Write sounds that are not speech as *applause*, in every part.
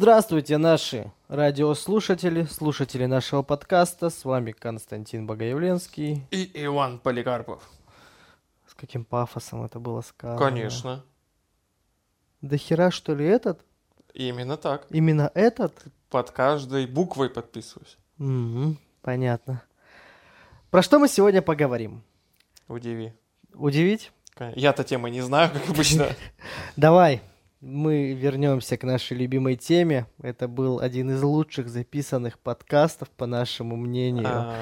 Здравствуйте, наши радиослушатели, слушатели нашего подкаста. С вами Константин Богоявленский. И Иван Поликарпов. С каким пафосом это было сказано. Конечно. Да хера, что ли, этот? Именно так. Именно этот? Под каждой буквой подписываюсь. Мгм, понятно. Про что мы сегодня поговорим? Удиви. Удивить? Я-то темы не знаю, как обычно. *laughs* Давай, мы вернемся к нашей любимой теме. Это был один из лучших записанных подкастов, по нашему мнению. А,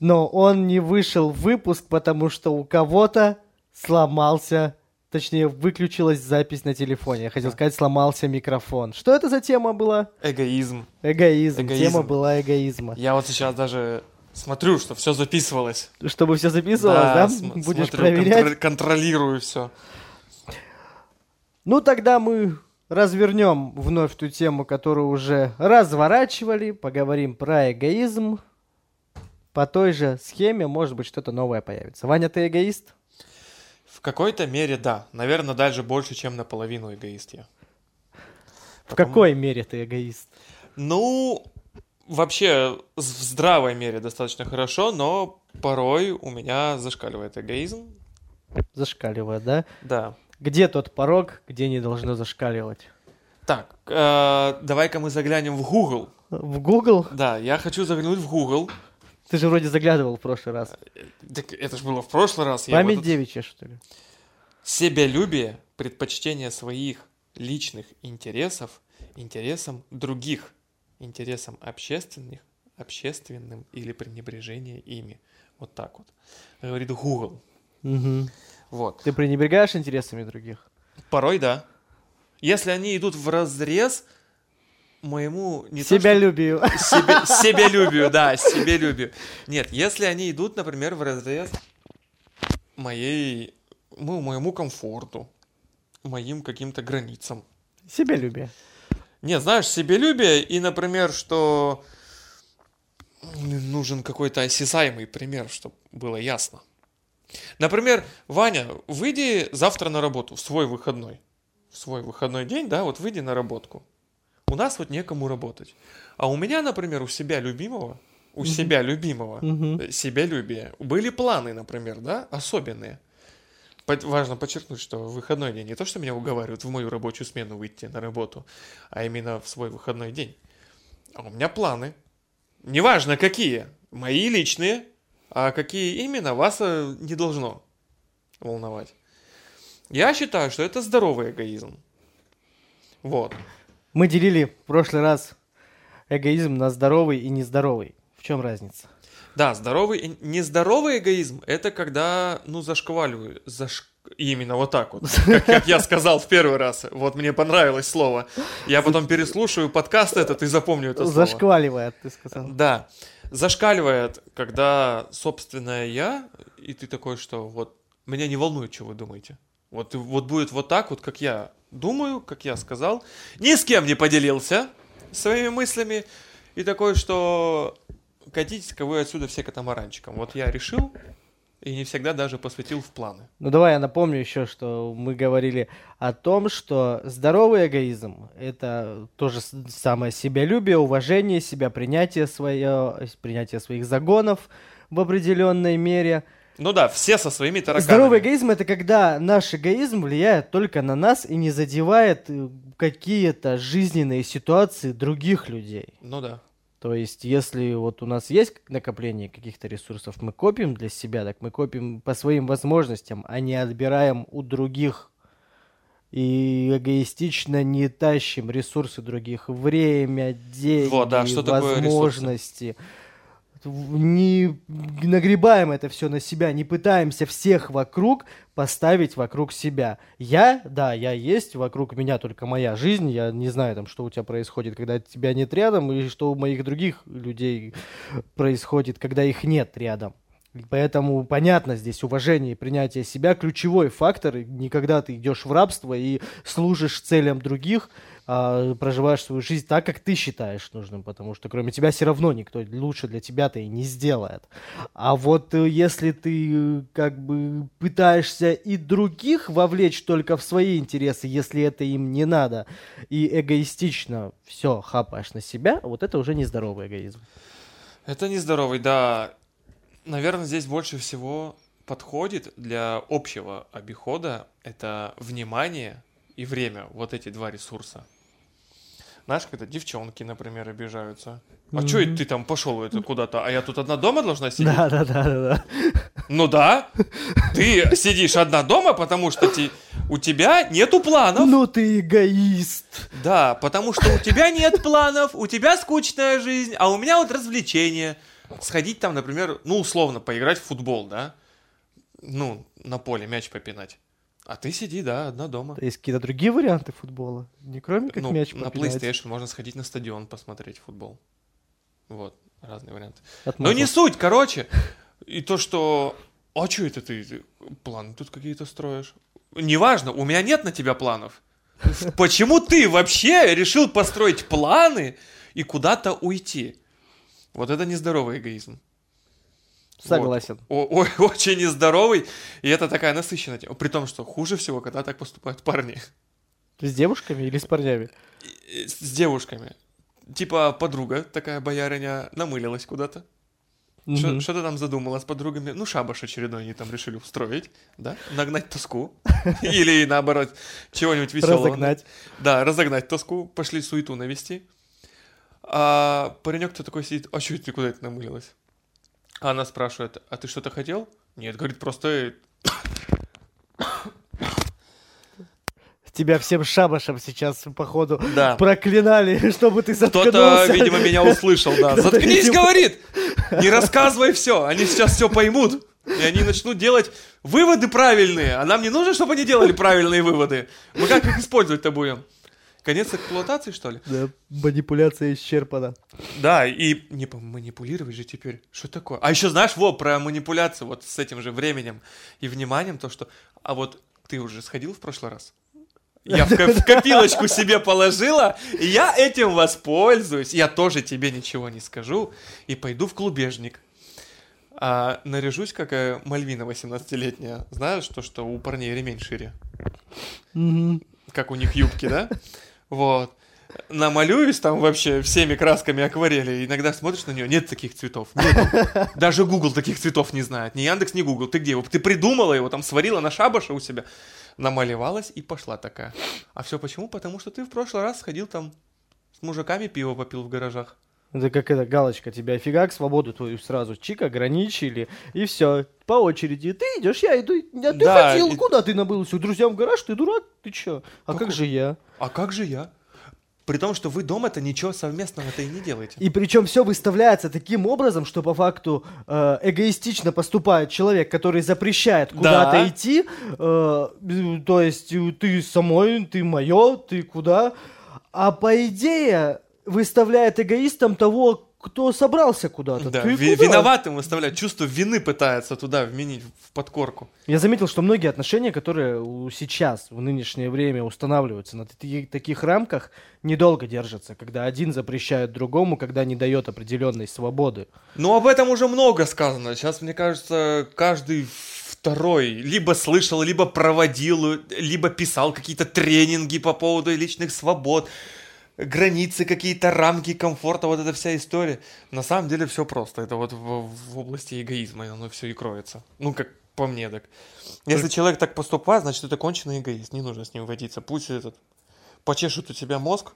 Но он не вышел в выпуск, потому что у кого-то сломался, точнее, выключилась запись на телефоне. Я хотел Да. сказать, сломался микрофон. Что это за тема была? Эгоизм. Эгоизм. Эгоизм. Тема была эгоизма. Я вот сейчас даже смотрю, что все записывалось. Чтобы все записывалось, да? см- Будешь смотрю, проверять? контр- контролирую все. Ну, тогда мы развернем вновь ту тему, которую уже разворачивали, поговорим про эгоизм. По той же схеме, может быть, что-то новое появится. Ваня, ты эгоист? В какой-то мере, да. Наверное, даже больше, чем наполовину эгоист я. В Потому- какой мере ты эгоист? Ну, вообще, в здравой мере достаточно хорошо, но порой у меня зашкаливает эгоизм. Зашкаливает, да? Да. Где тот порог, где не должно зашкаливать? Так, э, давай-ка мы заглянем в Google. В Google? Да, я хочу заглянуть в Google. Ты же вроде заглядывал в прошлый раз. Так это же было в прошлый раз. я Память вот тут- девичья, что ли? Себялюбие, предпочтение своих личных интересов интересам других, интересам общественных, общественным или пренебрежение ими. Вот так вот. Говорит Google. Мгм. Вот. Ты пренебрегаешь интересами других? Порой да. Если они идут в разрез моему не то, что- Себялюбию. Себе, *laughs* себялюбию, да, себялюбию. Нет, если они идут, например, в разрез моей, ну, моему комфорту, моим каким-то границам. Себялюбие. Нет, знаешь, себялюбие и, например, что нужен какой-то осязаемый пример, чтобы было ясно. Например, Ваня, выйди завтра на работу, в свой выходной. В свой выходной день, да, вот выйди на работку. У нас вот некому работать. А у меня, например, у себя любимого, у себя любимого, Мгм. э, себялюбия, были планы, например, да, особенные. Важно подчеркнуть, что в выходной день не то, что меня уговаривают в мою рабочую смену выйти на работу, а именно в свой выходной день. А у меня планы. Неважно какие, мои личные, а какие именно, вас э, не должно волновать. Я считаю, что это здоровый эгоизм. Вот. Мы делили в прошлый раз эгоизм на здоровый и нездоровый. В чем разница? Да, здоровый и нездоровый эгоизм это когда, ну, зашкваливаю, заш... именно вот так вот, как, как я сказал в первый раз. Вот мне понравилось слово. Я потом переслушаю подкаст этот и запомню это слово. Зашкваливает, ты сказал. Да, зашкаливает, когда собственное я, и ты такой, что вот меня не волнует, что вы думаете. Вот, вот будет вот так вот, как я думаю, как я сказал. Ни с кем не поделился своими мыслями. И такой, что катитесь-ка вы отсюда все катамаранчиком. Вот я решил и не всегда даже посвятил в планы. Ну давай я напомню еще, что мы говорили о том, что здоровый эгоизм – это то же с- самое себялюбие, уважение себя, принятие, свое, принятие своих загонов в определенной мере. Ну да, все со своими тараканами. Здоровый эгоизм – это когда наш эгоизм влияет только на нас и не задевает э, какие-то жизненные ситуации других людей. Ну да. То есть, если вот у нас есть накопление каких-то ресурсов, мы копим для себя, так мы копим по своим возможностям, а не отбираем у других и эгоистично не тащим ресурсы других, время, деньги, Вот, да, что такое ресурсы? Не нагребаем это все на себя, не пытаемся всех вокруг поставить вокруг себя. Я, да, я есть, вокруг меня только моя жизнь, я не знаю там, что у тебя происходит, когда тебя нет рядом, и что у моих других людей происходит, когда их нет рядом. Поэтому понятно здесь уважение и принятие себя ключевой фактор. Никогда ты идешь в рабство и служишь целям других, а, проживаешь свою жизнь так, как ты считаешь нужным, потому что кроме тебя все равно никто лучше для тебя-то и не сделает. А вот э, если ты э, как бы пытаешься и других вовлечь только в свои интересы, если это им не надо, и эгоистично все хапаешь на себя, вот это уже нездоровый эгоизм. Это нездоровый, да. Наверное, здесь больше всего подходит для общего обихода это внимание и время, вот эти два ресурса. Знаешь, когда девчонки, например, обижаются. А mm-hmm. что это ты там пошел это куда-то? А я тут одна дома должна сидеть? Да, да, да, да, да. Ну да. Ты сидишь одна дома, потому что ты, у тебя нету планов. Ну ты эгоист. Да, потому что у тебя нет планов, у тебя скучная жизнь, а у меня вот развлечение. Сходить там, например, ну условно, поиграть в футбол, да? Ну, на поле мяч попинать. А ты сиди, да, одна дома. Есть какие-то другие варианты футбола? Не кроме как ну, мяч на попинать? PlayStation можно сходить на стадион посмотреть футбол. Вот, разные варианты. Отмазал. Но не суть, короче. И то, что... А что это ты Планы тут какие-то строишь? Неважно, у меня нет на тебя планов. Почему ты вообще решил построить планы и куда-то уйти? Вот это нездоровый эгоизм. Согласен. Вот. О- о- *laughs* очень нездоровый, и это такая насыщенная тема. При том, что хуже всего, когда так поступают парни. С девушками или с парнями? С девушками. Типа подруга, такая боярыня, намылилась куда-то. Что- Мгм. Что ты там задумала с подругами? Ну, шабаш очередной они там решили устроить, да? Нагнать тоску. *laughs* Или наоборот, чего-нибудь веселого. Разогнать. Да, разогнать тоску, пошли суету навести. А паренек-то такой сидит, а что ты куда это намылилась? А она спрашивает, а ты что-то хотел? Нет, говорит, просто Тебя всем шабашем сейчас, походу, Да. проклинали, *laughs* чтобы ты заткнулся. Кто-то, видимо, меня услышал, да. Заткнись, говорит! Не рассказывай все, они сейчас все поймут. И они начнут делать выводы правильные. А нам не нужно, чтобы они делали правильные выводы. Мы как их использовать-то будем? Конец эксплуатации, что ли? Да, манипуляция исчерпана. Да, и не манипулировать же теперь. Что такое? А еще знаешь, во, про манипуляцию вот с этим же временем и вниманием, то, что... А вот ты уже сходил в прошлый раз? Я в, ко- в копилочку себе положила, и я этим воспользуюсь. Я тоже тебе ничего не скажу и пойду в клубежник. А наряжусь, как э, Мальвина 18-летняя. Знаешь, то, что у парней ремень шире? Мгм. как у них юбки, да? Вот. Намалююсь там вообще всеми красками акварели. Иногда смотришь на нее, нет таких цветов. Нет. *laughs* Даже Google таких цветов не знает. Ни Яндекс, ни Google. Ты где его? Ты придумала его, там сварила на шабаше у себя. Намалевалась и пошла такая. А все почему? Потому что ты в прошлый раз сходил там с мужиками пиво попил в гаражах. Это как эта галочка, тебя фигак, свободу твою сразу чик ограничили, и все, по очереди. Ты идешь, я иду. А ты Да, хотел, и- куда ты набылся? К друзьям в гараж, ты дурак, ты чё? А Какой? как же я? А как же я? При том, что вы дома-то ничего совместного-то и не делаете. И причем все выставляется таким образом, что по факту э, эгоистично поступает человек, который запрещает куда-то Да. идти. э, то есть э, ты самой, ты мое, ты куда. А по идее выставляет эгоистом того, кто собрался куда-то. Да, Ты ви- куда? виноватым выставлять. Чувство вины пытается туда вменить в подкорку. Я заметил, что многие отношения, которые сейчас, в нынешнее время устанавливаются на таки- таких рамках, недолго держатся, когда один запрещает другому, когда не дает определенной свободы. Ну, об этом уже много сказано. Сейчас, мне кажется, каждый второй либо слышал, либо проводил, либо писал какие-то тренинги по поводу личных свобод, границы, какие-то рамки комфорта, вот эта вся история. На самом деле все просто. Это вот в, в области эгоизма оно все и кроется. Ну, как по мне так. Если человек так поступает, значит, это конченый эгоист. Не нужно с ним водиться. Пусть этот почешет у тебя мозг,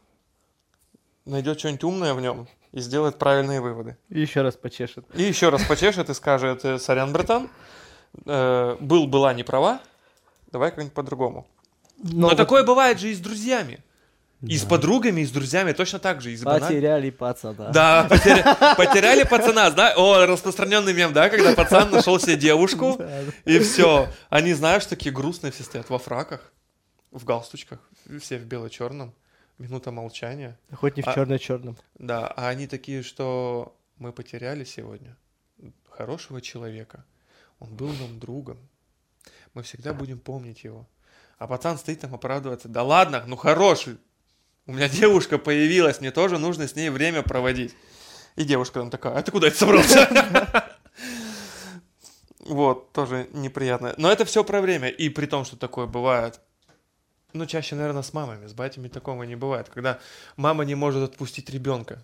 найдет что-нибудь умное в нем и сделает правильные выводы. И еще раз почешет. И еще раз почешет и скажет, э, сорян, братан, э, был, была не права, давай как-нибудь по-другому. Но, вот такое бывает же и с друзьями. И с подругами, и с друзьями точно так же. И с Потеряли пацана. Да, потеря- потеряли пацана, да? О, распространенный мем, да, когда пацан нашел себе девушку, *laughs* и все. Они, знаешь, такие грустные все стоят во фраках, в галстучках, все в бело-черном. Минута молчания. Хоть не в А- черно-черном. Да, а они такие, что мы потеряли сегодня хорошего человека. Он был нам другом. Мы всегда будем помнить его. А пацан стоит там оправдывается. Да ладно, ну хороший. У меня *laughs* девушка появилась, мне тоже нужно с ней время проводить. И девушка там такая, а ты куда это собрался? *laughs* Вот, тоже неприятно. Но это все про время. И при том, что такое бывает, ну, чаще, наверное, с мамами. С батями такого не бывает. Когда мама не может отпустить ребенка.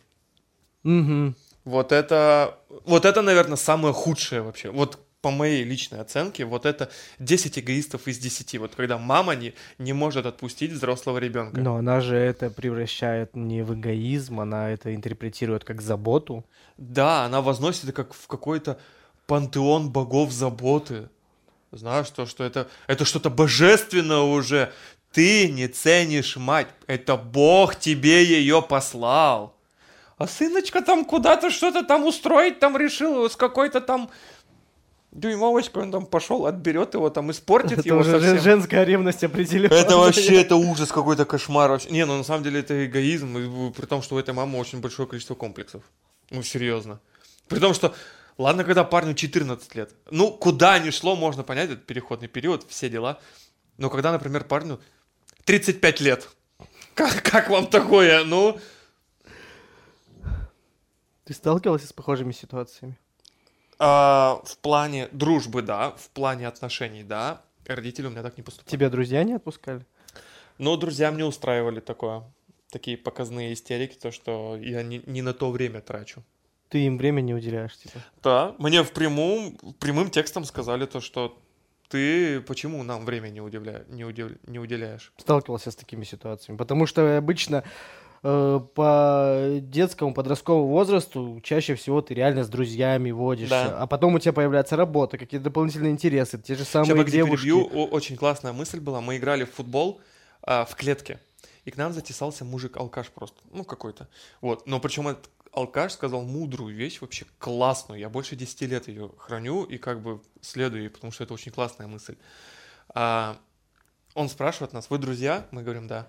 Угу. Вот это, вот это, наверное, самое худшее вообще. Вот по моей личной оценке, вот это 10 эгоистов из 10. Вот когда мама не, не может отпустить взрослого ребенка. Но она же это превращает не в эгоизм, она это интерпретирует как заботу. Да, она возносит это как в какой-то пантеон богов заботы. Знаешь, то, что это, это что-то божественное уже. Ты не ценишь мать. Это Бог тебе ее послал. А сыночка там куда-то что-то там устроить там решил с какой-то там дюймовочкой он там пошел, отберет его, там испортит Это его уже совсем. женская ревность определенно. Это вообще, это ужас какой-то кошмар вообще. Не, ну на самом деле это эгоизм, и при том, что у этой мамы очень большое количество комплексов. Ну, серьезно. При том, что, ладно, когда парню 14 лет. Ну, куда ни шло, можно понять, это переходный период, все дела. Но когда, например, парню 35 лет, как, как вам такое? Ну, Ты сталкивался с похожими ситуациями? А, в плане дружбы, да, в плане отношений, да, родители у меня так не поступали. Тебя друзья не отпускали? Но друзья мне устраивали такое, такие показные истерики, то, что я не, не на то время трачу. Ты им время не уделяешь, типа. Да, мне в прямом, прямым текстом сказали то, что ты почему нам время не, удивля... не, удив... не уделяешь? Сталкивался с такими ситуациями. Потому что обычно э, по детскому подростковому возрасту чаще всего ты реально с друзьями водишься, Да. а потом у тебя появляется работа, какие-то дополнительные интересы, те же самые Сейчас, девушки. перебью. Очень классная мысль была. Мы играли в футбол а, в клетке, и к нам затесался мужик-алкаш просто, ну, какой-то. Вот, но причем этот алкаш сказал мудрую вещь, вообще классную. Я больше 10 лет ее храню и как бы следую ей, потому что это очень классная мысль. А, он спрашивает нас, вы друзья? Мы говорим, да.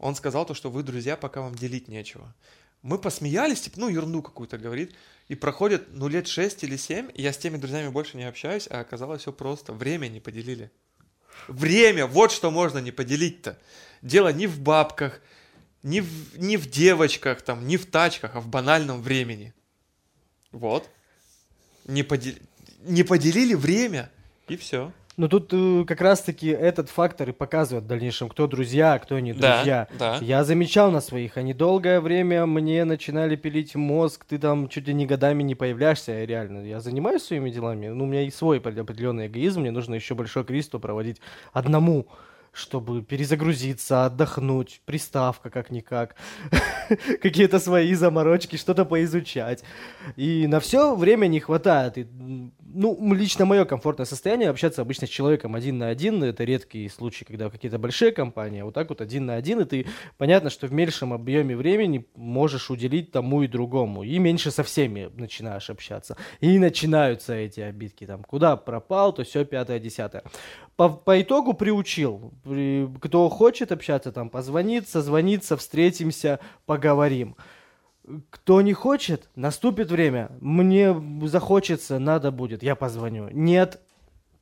Он сказал то, что вы друзья, пока вам делить нечего. Мы посмеялись, типа, ну, ерунду какую-то говорит. И проходит, ну, лет 6 или 7, и я с теми друзьями больше не общаюсь, а оказалось все просто. Время не поделили. Время, вот что можно не поделить-то. Дело не в бабках, не в, не в девочках, там, не в тачках, а в банальном времени. Вот. Не, подел- не поделили время, и все. Но тут э, как раз-таки этот фактор и показывает в дальнейшем, кто друзья, а кто не Да, друзья. да. Я замечал на своих, они долгое время мне начинали пилить мозг, ты там чуть ли не годами не появляешься, я реально. Я занимаюсь своими делами, ну, у меня и свой опре- определенный эгоизм, мне нужно еще большое количество проводить одному, чтобы перезагрузиться, отдохнуть, приставка как-никак, *laughs* какие-то свои заморочки, что-то поизучать. И на все время не хватает. И, ну, лично мое комфортное состояние общаться обычно с человеком один на один. Это редкий случай, когда какие-то большие компании, а вот так вот один на один, и ты понятно, что в меньшем объеме времени можешь уделить тому и другому. И меньше со всеми начинаешь общаться. И начинаются эти обидки. Там, куда пропал, то все пятое, десятое. По, по итогу приучил. При- кто хочет общаться, там, позвонит, созвонится, встретимся, поговорим. Кто не хочет, наступит время. Мне захочется, надо будет, я позвоню. Нет,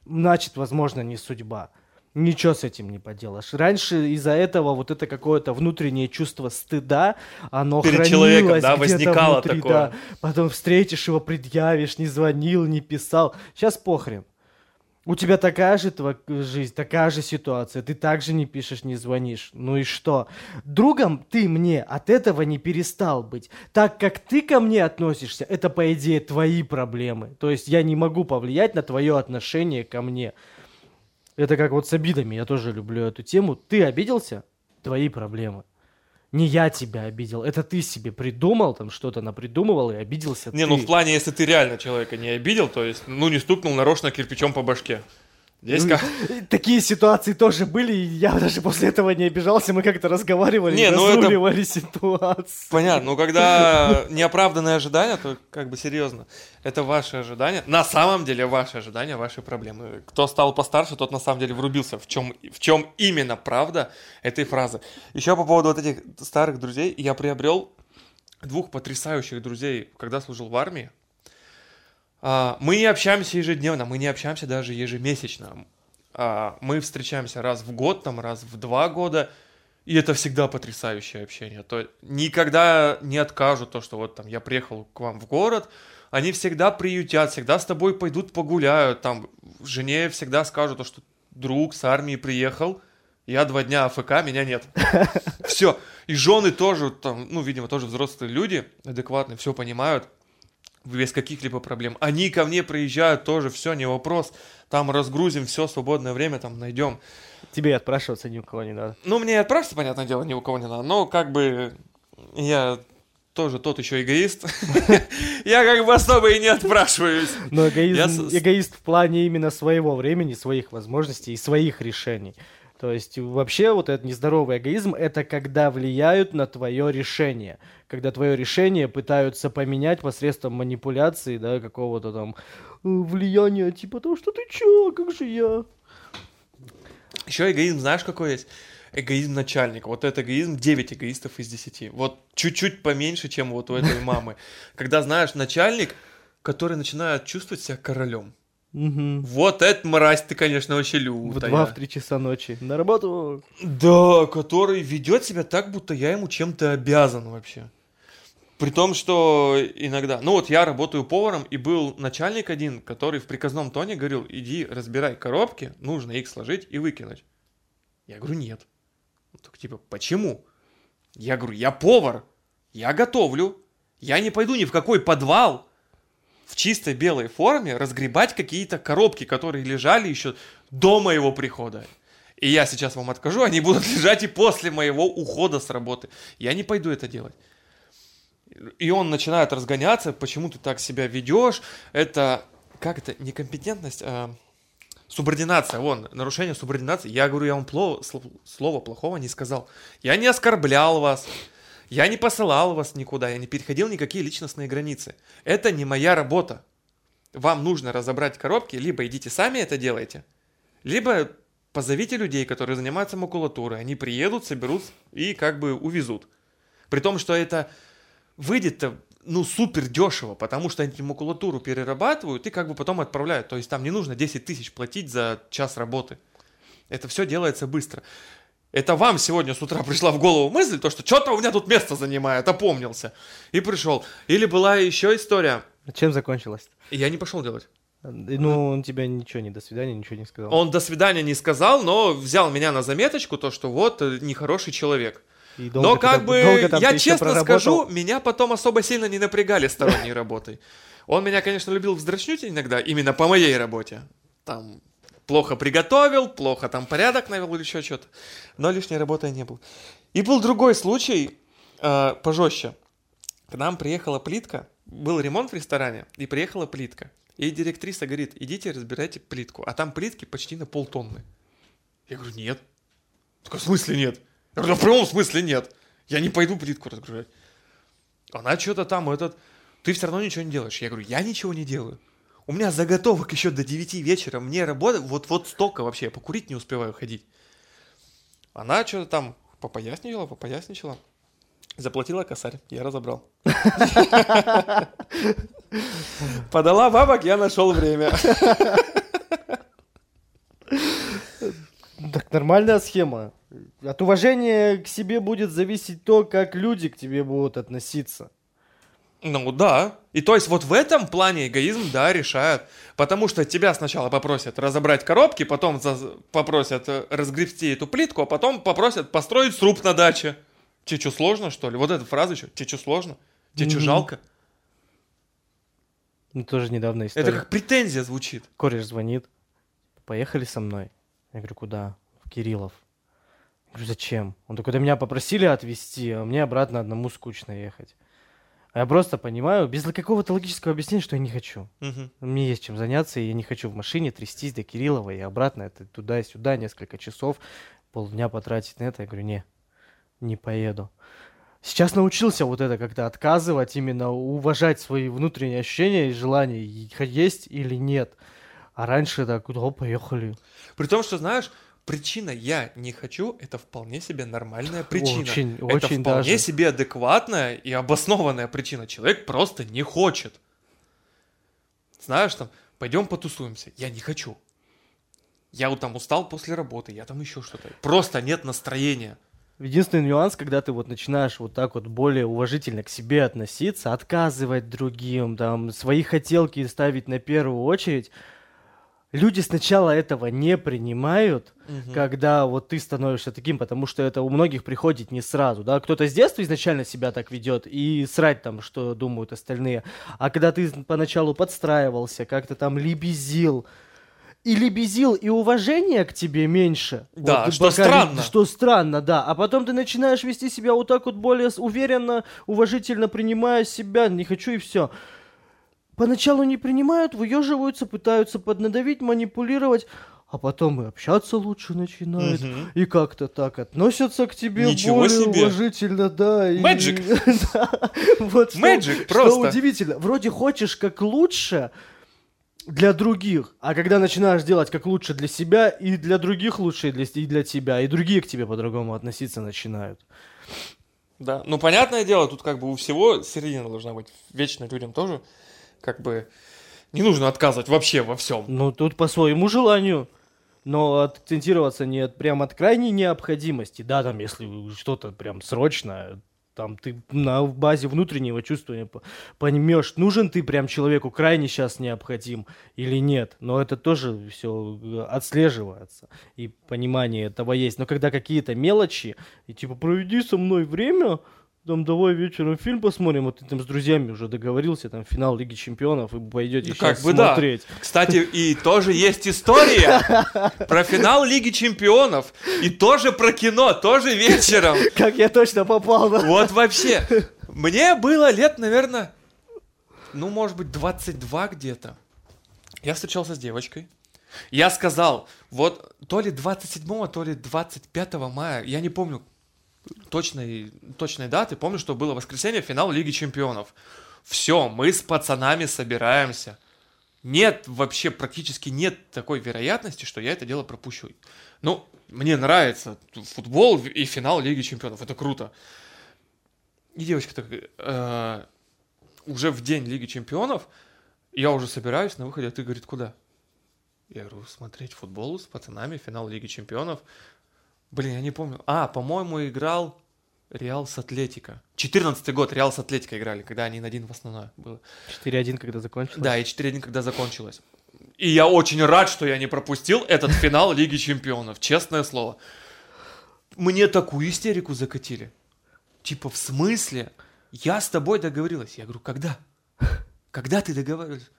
значит, возможно, не судьба. Ничего с этим не поделаешь. Раньше из-за этого вот это какое-то внутреннее чувство стыда, оно Перед хранилось человеком, да, возникало внутри, такое. да. Потом встретишь его, предъявишь, не звонил, не писал. Сейчас похрен. У тебя такая же тва- жизнь, такая же ситуация. Ты также не пишешь, не звонишь. Ну и что? Другом ты мне от этого не перестал быть. Так как ты ко мне относишься, это, по идее, твои проблемы. То есть я не могу повлиять на твое отношение ко мне. Это как вот с обидами. Я тоже люблю эту тему. Ты обиделся? Твои проблемы. Не я тебя обидел. Это ты себе придумал, там что-то напридумывал и обиделся Не, ты. ну в плане, если ты реально человека не обидел, то есть, ну, не стукнул нарочно кирпичом по башке. Здесь Ну, как... Такие ситуации тоже были, и я даже после этого не обижался, мы как-то разговаривали, Не, ну это- разруливали ситуацию. Понятно, но когда неоправданные ожидания, то как бы серьезно. Это ваши ожидания. На самом деле ваши ожидания, ваши проблемы. Кто стал постарше, тот на самом деле врубился. В чем, в чем именно правда этой фразы. Еще по поводу вот этих старых друзей. Я приобрел двух потрясающих друзей, когда служил в армии. А, Мы не общаемся ежедневно, мы не общаемся даже ежемесячно. А, Мы встречаемся раз в год, там, раз в два года. И это всегда потрясающее общение. То никогда не откажут то, что вот там я приехал к вам в город, они всегда приютят, всегда с тобой пойдут погуляют, там жене всегда скажут, то, что друг с армии приехал, я два дня АФК, меня нет. *laughs* Все. И жены тоже, там, ну, видимо, тоже взрослые люди, адекватные, все понимают, без каких-либо проблем. Они ко мне приезжают тоже, все, не вопрос. Там разгрузим, все, свободное время там найдем. Тебе отпрашиваться ни у кого не надо. Ну, мне отпрашиваться, понятное дело, ни у кого не надо. Но как бы я тоже тот еще эгоист. *laughs* Я как бы особо и не отпрашиваюсь. Но эгоист в плане именно своего времени, своих возможностей и своих решений. То есть вообще вот этот нездоровый эгоизм это когда влияют на твое решение. Когда твое решение пытаются поменять посредством манипуляции, да, какого-то там э, влияния, типа того, что ты чё, как же я. Еще эгоизм, знаешь, какой есть? Эгоизм начальника. Вот это эгоизм 9 эгоистов из 10. Вот чуть-чуть поменьше, чем вот у этой мамы. *laughs* Когда, знаешь, начальник, который начинает чувствовать себя королем. Угу. Вот это мразь ты, конечно, вообще лютая. В 2-3 часа ночи. На работу. Да, который ведет себя так, будто я ему чем-то обязан вообще. При том, что иногда... Ну вот я работаю поваром, и был начальник один, который в приказном тоне говорил, иди разбирай коробки, нужно их сложить и выкинуть. Я говорю, нет. Он так типа, почему? Я говорю, я повар, я готовлю, я не пойду ни в какой подвал, в чистой белой форме разгребать какие-то коробки, которые лежали еще до моего прихода. И я сейчас вам откажу, они будут *laughs* лежать и после моего ухода с работы. Я не пойду это делать. И он начинает разгоняться, почему ты так себя ведешь. Это, как это, некомпетентность, а субординация, вон, нарушение субординации. Я говорю, я вам плохо, слова плохого не сказал. Я не оскорблял вас. Я не посылал вас никуда, я не переходил никакие личностные границы. Это не моя работа. Вам нужно разобрать коробки, либо идите сами это делайте, либо позовите людей, которые занимаются макулатурой. Они приедут, соберут и как бы увезут. При том, что это выйдет ну, супер дешево, потому что они макулатуру перерабатывают и как бы потом отправляют. То есть там не нужно 10 тысяч платить за час работы. Это все делается быстро. Это вам сегодня с утра пришла в голову мысль, то, что что-то у меня тут место занимает, опомнился. И пришел. Или была еще история. А чем закончилось? Я не пошел делать. Ну, он тебя ничего, не до свидания, ничего не сказал. Он до свидания не сказал, но взял меня на заметочку, то, что вот, э, нехороший человек. но как бы, я честно скажу, меня потом особо сильно не напрягали сторонней работой. Он меня, конечно, любил вздрачнуть иногда, именно по моей работе. Там плохо приготовил, плохо там порядок навел или еще что-то. Но лишней работы не был. И был другой случай, э, пожестче. К нам приехала плитка, был ремонт в ресторане, и приехала плитка. И директриса говорит, идите разбирайте плитку. А там плитки почти на полтонны. Я говорю, нет. Так в смысле нет? Я говорю, в прямом смысле нет. Я не пойду плитку разгружать. Она что-то там, этот, ты все равно ничего не делаешь. Я говорю, я ничего не делаю. У меня заготовок еще до 9 вечера. Мне работа вот, вот столько вообще. Я покурить не успеваю ходить. Она что-то там попоясничала, попоясничала. Заплатила косарь, я разобрал. Подала бабок, я нашел время. Так нормальная схема. От уважения к себе будет зависеть то, как люди к тебе будут относиться. Ну да. И то есть вот в этом плане эгоизм, да, решает. Потому что тебя сначала попросят разобрать коробки, потом за... попросят э, разгребсти эту плитку, а потом попросят построить сруб на даче. Что, сложно, что ли? Вот эта фраза еще. Что, сложно? Что, жалко? Ну, тоже недавно история. Это как претензия звучит. Кореш звонит. Поехали со мной. Я говорю, куда? В Кириллов. Я говорю, зачем? Он такой, да меня попросили отвезти, а мне обратно одному скучно ехать. Я просто понимаю, без какого-то логического объяснения, что я не хочу. Угу. Мне есть чем заняться, и я не хочу в машине трястись до Кириллова и обратно, это туда и сюда, несколько часов, полдня потратить на это. Я говорю, не, не поеду. Сейчас научился вот это как-то отказывать, именно уважать свои внутренние ощущения и желания, есть или нет. А раньше так, куда поехали. При том, что, знаешь, причина «я не хочу» — это вполне себе нормальная причина. Очень, это очень вполне даже. себе адекватная и обоснованная причина. Человек просто не хочет. Знаешь, там, пойдем потусуемся. Я не хочу. Я вот там устал после работы, я там еще что-то. Просто нет настроения. Единственный нюанс, когда ты вот начинаешь вот так вот более уважительно к себе относиться, отказывать другим, там, свои хотелки ставить на первую очередь, люди сначала этого не принимают, Мгм. когда вот ты становишься таким, потому что это у многих приходит не сразу, да, кто-то с детства изначально себя так ведет и срать там, что думают остальные, а когда ты поначалу подстраивался, как-то там лебезил, и лебезил, и уважения к тебе меньше. Да, Вот, что пока- странно. Что странно, да. А потом ты начинаешь вести себя вот так вот более уверенно, уважительно принимая себя, не хочу и все. Поначалу не принимают, выеживаются, пытаются поднадавить, манипулировать, а потом и общаться лучше начинают. Мгм. И как-то так относятся к тебе Ничего более себе. уважительно, да. и- Magic. *laughs* Вот что- Magic, что просто. удивительно. Вроде хочешь как лучше для других, а когда начинаешь делать как лучше для себя, и для других лучше, и для, и для тебя, и другие к тебе по-другому относиться начинают. Да, ну понятное дело, тут как бы у всего середина должна быть. Вечно людям тоже как бы не нужно отказывать вообще во всем. Ну, тут по своему желанию. Но акцентироваться не от, прям от крайней необходимости. Да, там, если что-то прям срочно, там ты на базе внутреннего чувствования по- поймешь, нужен ты прям человеку крайне сейчас необходим или нет. Но это тоже все отслеживается. И понимание этого есть. Но когда какие-то мелочи, и типа проведи со мной время, там давай вечером фильм посмотрим, а ты там с друзьями уже договорился, там финал Лиги Чемпионов, и пойдете Ну, сейчас как бы да. смотреть. Кстати, и тоже есть история про финал Лиги Чемпионов. И тоже про кино, тоже вечером. Как я точно попал, да? Вот вообще. Мне было лет, наверное, ну, может быть, 22 где-то. Я встречался с девочкой. Я сказал, вот то ли 27, то ли 25 мая, я не помню точной, точной даты, помню, что было воскресенье, финал Лиги Чемпионов. Все, мы с пацанами собираемся. Нет, вообще практически нет такой вероятности, что я это дело пропущу. Ну, мне нравится футбол и финал Лиги Чемпионов, это круто. И девочка такая, «Э, уже в день Лиги Чемпионов, я уже собираюсь на выходе, а ты, говорит, куда? Я говорю, смотреть футбол с пацанами, финал Лиги Чемпионов. Блин, я не помню. А, по-моему, играл Реал с Атлетика. 14 год Реал с Атлетика играли, когда один один в основное было. 4-1, когда закончилось. Да, и 4-1, когда закончилось. И я очень рад, что я не пропустил этот финал Лиги Чемпионов, честное слово. Мне такую истерику закатили. Типа, в смысле? Я с тобой договорилась. Я говорю, когда? Когда ты договаривалась?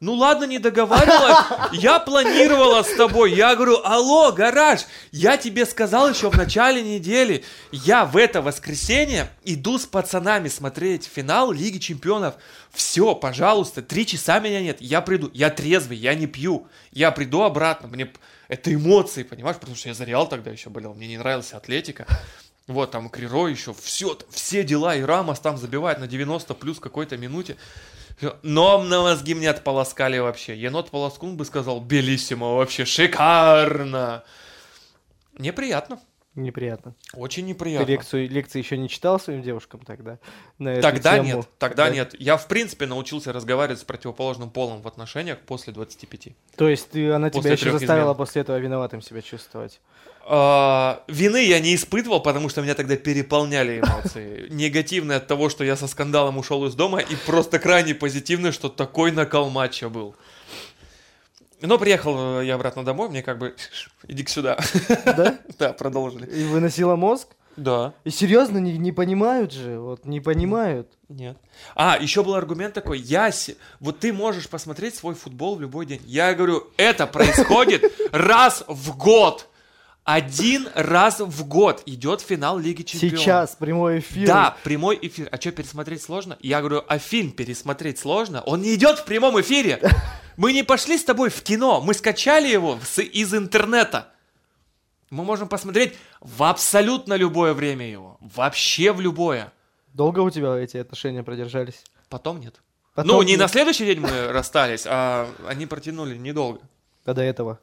Ну ладно, не договаривалась. Я планировала с тобой. Я говорю, алло, гараж, я тебе сказал еще в начале недели. Я в это воскресенье иду с пацанами смотреть финал Лиги Чемпионов. Все, пожалуйста, три часа меня нет. Я приду. Я трезвый, я не пью. Я приду обратно. Мне это эмоции, понимаешь? Потому что я за Реал тогда еще болел. Мне не нравилась Атлетика. Вот, там Криро еще, все, все дела, и Рамос там забивает на 90 плюс какой-то минуте. Но на мозги мне отполоскали вообще. Енот Полоскун бы сказал, белиссимо, вообще шикарно. Неприятно. Неприятно. Очень Ты неприятно. лекцию, лекции еще не читал своим девушкам тогда? На Тогда тему? нет, тогда нет. Я, в принципе, научился разговаривать с противоположным полом в отношениях после 25. То есть ты, она тебя После еще трех заставила измен. после этого виноватым себя чувствовать? А, Вины я не испытывал, потому что меня тогда переполняли эмоции. *laughs* Негативные от того, что я со скандалом ушел из дома, и просто крайне позитивный, что такой накал матча был. Но приехал э, я обратно домой, мне как бы, *laughs* иди сюда. Да? *laughs* Да, продолжили. И выносила мозг? Да. И серьезно, не, не понимают же, вот не понимают. Нет. А, еще был аргумент такой, я, се- вот ты можешь посмотреть свой футбол в любой день. Я говорю, это происходит раз в год. Один раз в год идет финал Лиги Чемпионов. Сейчас прямой эфир. Да, прямой эфир. А что, пересмотреть сложно? Я говорю, а фильм пересмотреть сложно? Он не идет в прямом эфире. *laughs* Мы не пошли с тобой в кино, мы скачали его с- из интернета. Мы можем посмотреть в абсолютно любое время его. Вообще в любое. Долго у тебя эти отношения продержались? Потом нет. Потом ну, не нет. на следующий день мы расстались, а они протянули недолго. А до этого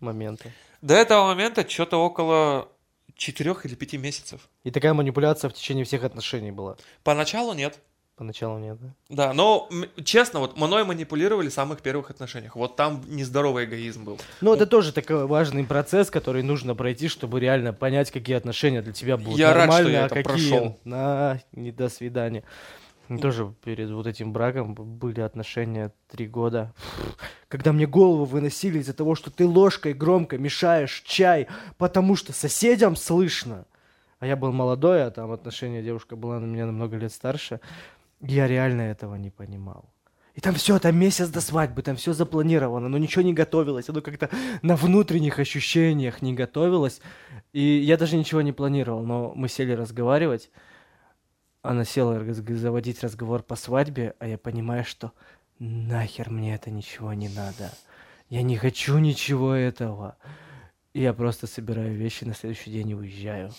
момента. До этого момента что-то около четырех или пяти месяцев. И такая манипуляция в течение всех отношений была. Поначалу нет. Поначалу нет, да? Да, но честно, вот мной манипулировали в самых первых отношениях. Вот там нездоровый эгоизм был. Ну, это тоже такой важный процесс, который нужно пройти, чтобы реально понять, какие отношения для тебя будут Я рад, что я а это какие прошел. на не до свидания. Ну, Тоже перед вот этим браком были отношения три года. *laughs* Когда мне голову выносили из-за того, что ты ложкой громко мешаешь чай, потому что соседям слышно. А я был молодой, а там отношения девушка была на меня намного лет старше. Я реально этого не понимал. И там все, там месяц до свадьбы, там все запланировано, но ничего не готовилось. Оно как-то на внутренних ощущениях не готовилось. И я даже ничего не планировал, но мы сели разговаривать. Она села заводить разговор по свадьбе, а я понимаю, что нахер мне это ничего не надо. Я не хочу ничего этого. И я просто собираю вещи на следующий день и уезжаю.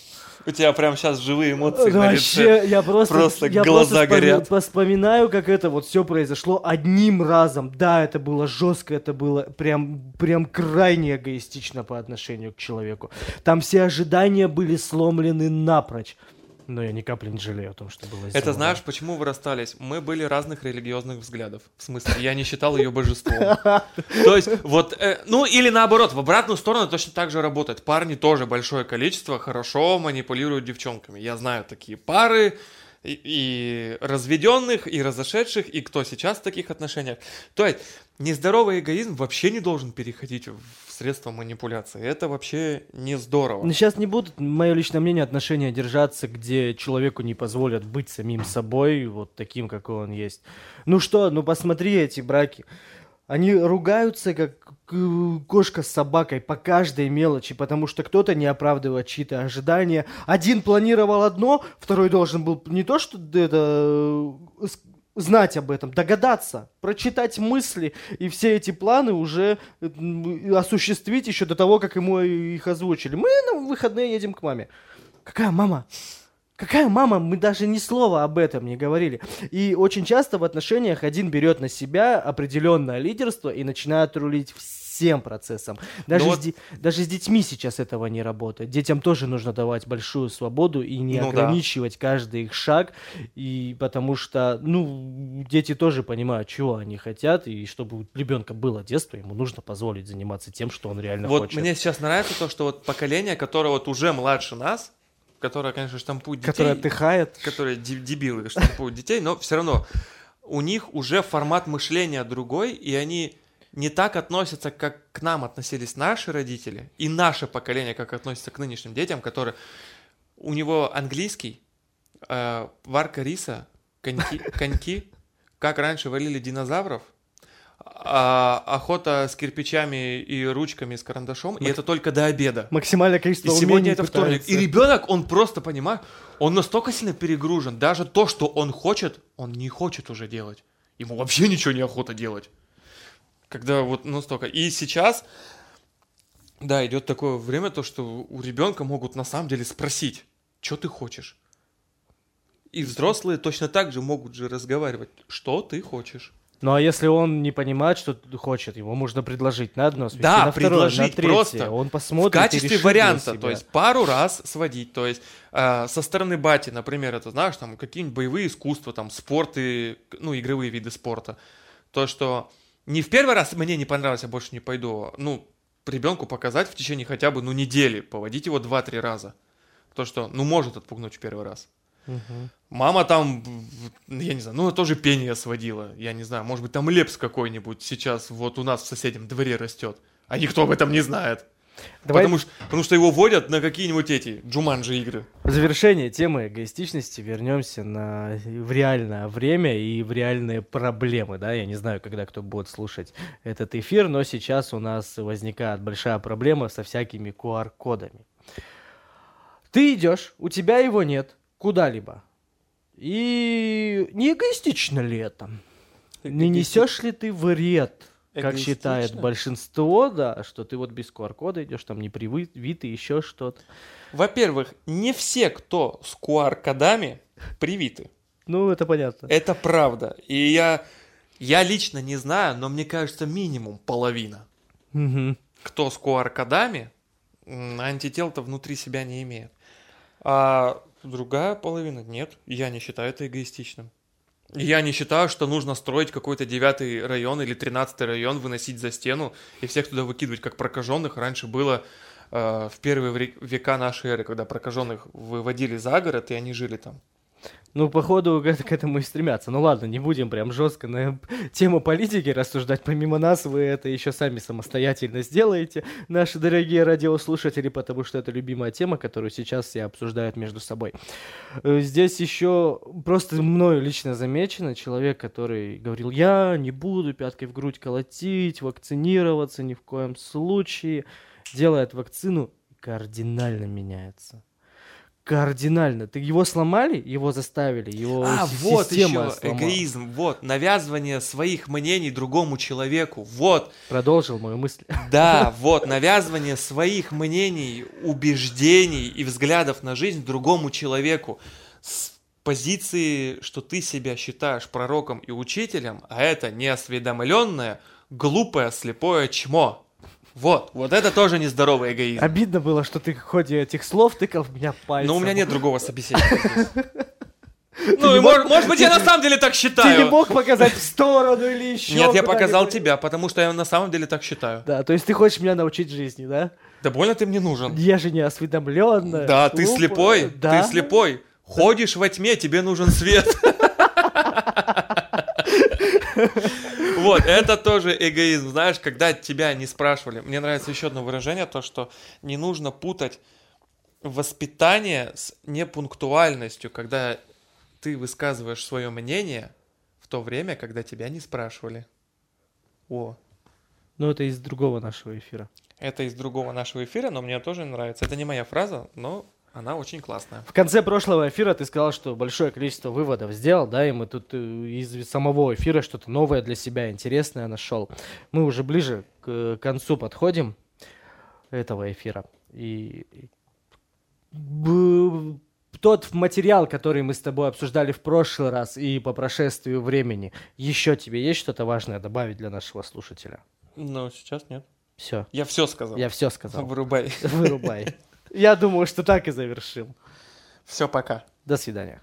У тебя прям сейчас живые эмоции Да на лице. Вообще, я просто, Просто я глаза просто горят. Вспоминаю, как это вот все произошло одним разом. Да, это было жестко, это было прям, прям крайне эгоистично по отношению к человеку. Там все ожидания были сломлены напрочь. Но я ни капли не жалею о том, что было сделано. Это знаешь, почему вы расстались? Мы были разных религиозных взглядов. В смысле, я не считал ее божеством. То есть, вот, э, ну или наоборот, в обратную сторону точно так же работает. Парни тоже большое количество хорошо манипулируют девчонками. Я знаю такие пары, и, и разведенных, и разошедших, и кто сейчас в таких отношениях. То есть, нездоровый эгоизм вообще не должен переходить в средства манипуляции. Это вообще не здорово. Но сейчас не будут, мое личное мнение, отношения держаться, где человеку не позволят быть самим собой, вот таким, какой он есть. Ну что, ну посмотри эти браки. Они ругаются, как кошка с собакой по каждой мелочи, потому что кто-то не оправдывает чьи-то ожидания. Один планировал одно, второй должен был не то, что это э, знать об этом, догадаться, прочитать мысли и все эти планы уже э, осуществить еще до того, как ему их озвучили. Мы на выходные едем к маме. Какая мама? Какая мама? Мы даже ни слова об этом не говорили. И очень часто в отношениях один берет на себя определенное лидерство и начинает рулить всем процессом. Даже, Ну с, вот- де- даже с детьми сейчас этого не работает. Детям тоже нужно давать большую свободу и не Ну да. ограничивать каждый их шаг. И потому что, ну, дети тоже понимают, чего они хотят. И чтобы у ребенка было детство, ему нужно позволить заниматься тем, что он реально Вот хочет. мне сейчас нравится то, что вот поколение, которое вот уже младше нас, которое, конечно, штампует детей, Которая отдыхает. которые де- дебилы штампуют детей, но все равно у них уже формат мышления другой, и они не так относятся, как к нам относились наши родители, и наше поколение, как относится к нынешним детям, которые... У него английский, э, варка риса, коньки, коньки, как раньше валили динозавров, а, охота с кирпичами и ручками с карандашом, и это только до обеда. Максимальное И количество сегодня умений это вторник. пытается. И ребенок, он просто, понимает, он настолько сильно перегружен. Даже то, что он хочет, он не хочет уже делать. Ему вообще ничего не охота делать. Когда вот настолько. И сейчас, да, идет такое время, то, что у ребенка могут на самом деле спросить, что ты хочешь. И взрослые точно так же могут же разговаривать, что ты хочешь. Ну а если он не понимает, что хочет, его можно предложить на одно свести, Да, на второе, на предложить третье. просто. Он в посмотрит и качестве варианта, то есть пару раз сводить, то есть э, со стороны бати, например, это знаешь, там какие-нибудь боевые искусства, там спорт и, ну, игровые виды спорта. То, что не в первый раз мне не понравилось, я больше не пойду, ну, ребенку показать в течение хотя бы, ну, недели, поводить его 2-3 раза. То, что, ну, может отпугнуть в первый раз. Мгм. Мама там, я не знаю, ну, тоже пение сводила, я не знаю, может быть, там лепс какой-нибудь сейчас вот у нас в соседнем дворе растет, а никто об этом не знает. Давай Потому, что, потому что его водят на какие-нибудь эти джуманджи игры. в завершение темы эгоистичности вернемся на, в реальное время и в реальные проблемы. Да? Я не знаю, когда кто будет слушать этот эфир, но сейчас у нас возникает большая проблема со всякими QR-кодами. Ты идешь, у тебя его нет, куда-либо. И не эгоистично ли это? Не несешь ли ты вред, как считает Эгоистично? большинство, да, что ты вот без QR-кода идешь, там не привиты, еще что-то. Во-первых, не все, кто с QR-кодами, привиты. Ну, это понятно. Это правда. И я, я лично не знаю, но мне кажется, минимум половина. Мгм. Кто с QR-кодами, антител-то внутри себя не имеет. А другая половина нет. Я не считаю это эгоистичным. Я не считаю, что нужно строить какой-то девятый район или тринадцатый район, выносить за стену и всех туда выкидывать как прокаженных. Раньше было э, в первые века нашей эры, когда прокаженных выводили за город, и они жили там. Ну, походу, к, этому и стремятся. Ну ладно, не будем прям жестко на тему политики рассуждать. Помимо нас, вы это еще сами самостоятельно сделаете, наши дорогие радиослушатели, потому что это любимая тема, которую сейчас все обсуждают между собой. Э, Здесь еще просто мною лично замечено человек, который говорил, я не буду пяткой в грудь колотить, вакцинироваться ни в коем случае, делает вакцину, кардинально меняется кардинально. Ты его сломали, его заставили, его А, вот еще сломала. эгоизм, вот, навязывание своих мнений другому человеку, вот, Продолжил мою мысль. *laughs* да, вот, навязывание своих мнений, убеждений и взглядов на жизнь другому человеку с позиции, что ты себя считаешь пророком и учителем, а это неосведомленное, глупое, слепое чмо. Вот, вот это тоже нездоровый эгоизм. Обидно было, что ты в ходе этих слов тыкал в меня пальцем. Но у меня нет другого собеседника здесь. *laughs* Ну, мог- мож- может быть, я на самом деле так Ты считаю. не мог показать в сторону или еще Нет, я показал тебя, потому что я на самом деле так считаю. Да, то есть ты хочешь меня научить жизни, да? Да больно ты мне нужен. Я же не осведомленная. Да, ты слепой, ты слепой. Ходишь во тьме, тебе нужен свет. *laughs* Вот, это тоже эгоизм. Знаешь, когда тебя не спрашивали. Мне нравится еще одно выражение, то, что не нужно путать воспитание с непунктуальностью, когда ты высказываешь свое мнение в то время, когда тебя не спрашивали. О, Ну, это из другого нашего эфира. это из другого нашего эфира, но мне тоже нравится. Это не моя фраза, но она очень классная. В конце прошлого эфира ты сказал, что большое количество выводов сделал, да, и мы тут э, из самого эфира что-то новое для себя интересное нашел. Мы уже ближе к э, концу подходим этого эфира. И тот материал, который мы с тобой обсуждали в прошлый раз и по прошествию времени, еще тебе есть что-то важное добавить для нашего слушателя? Но сейчас нет. Все, Я все сказал. я все сказал. *laughs* Вырубай. Вырубай. Я думаю, что так и завершим. Все, пока. До свидания.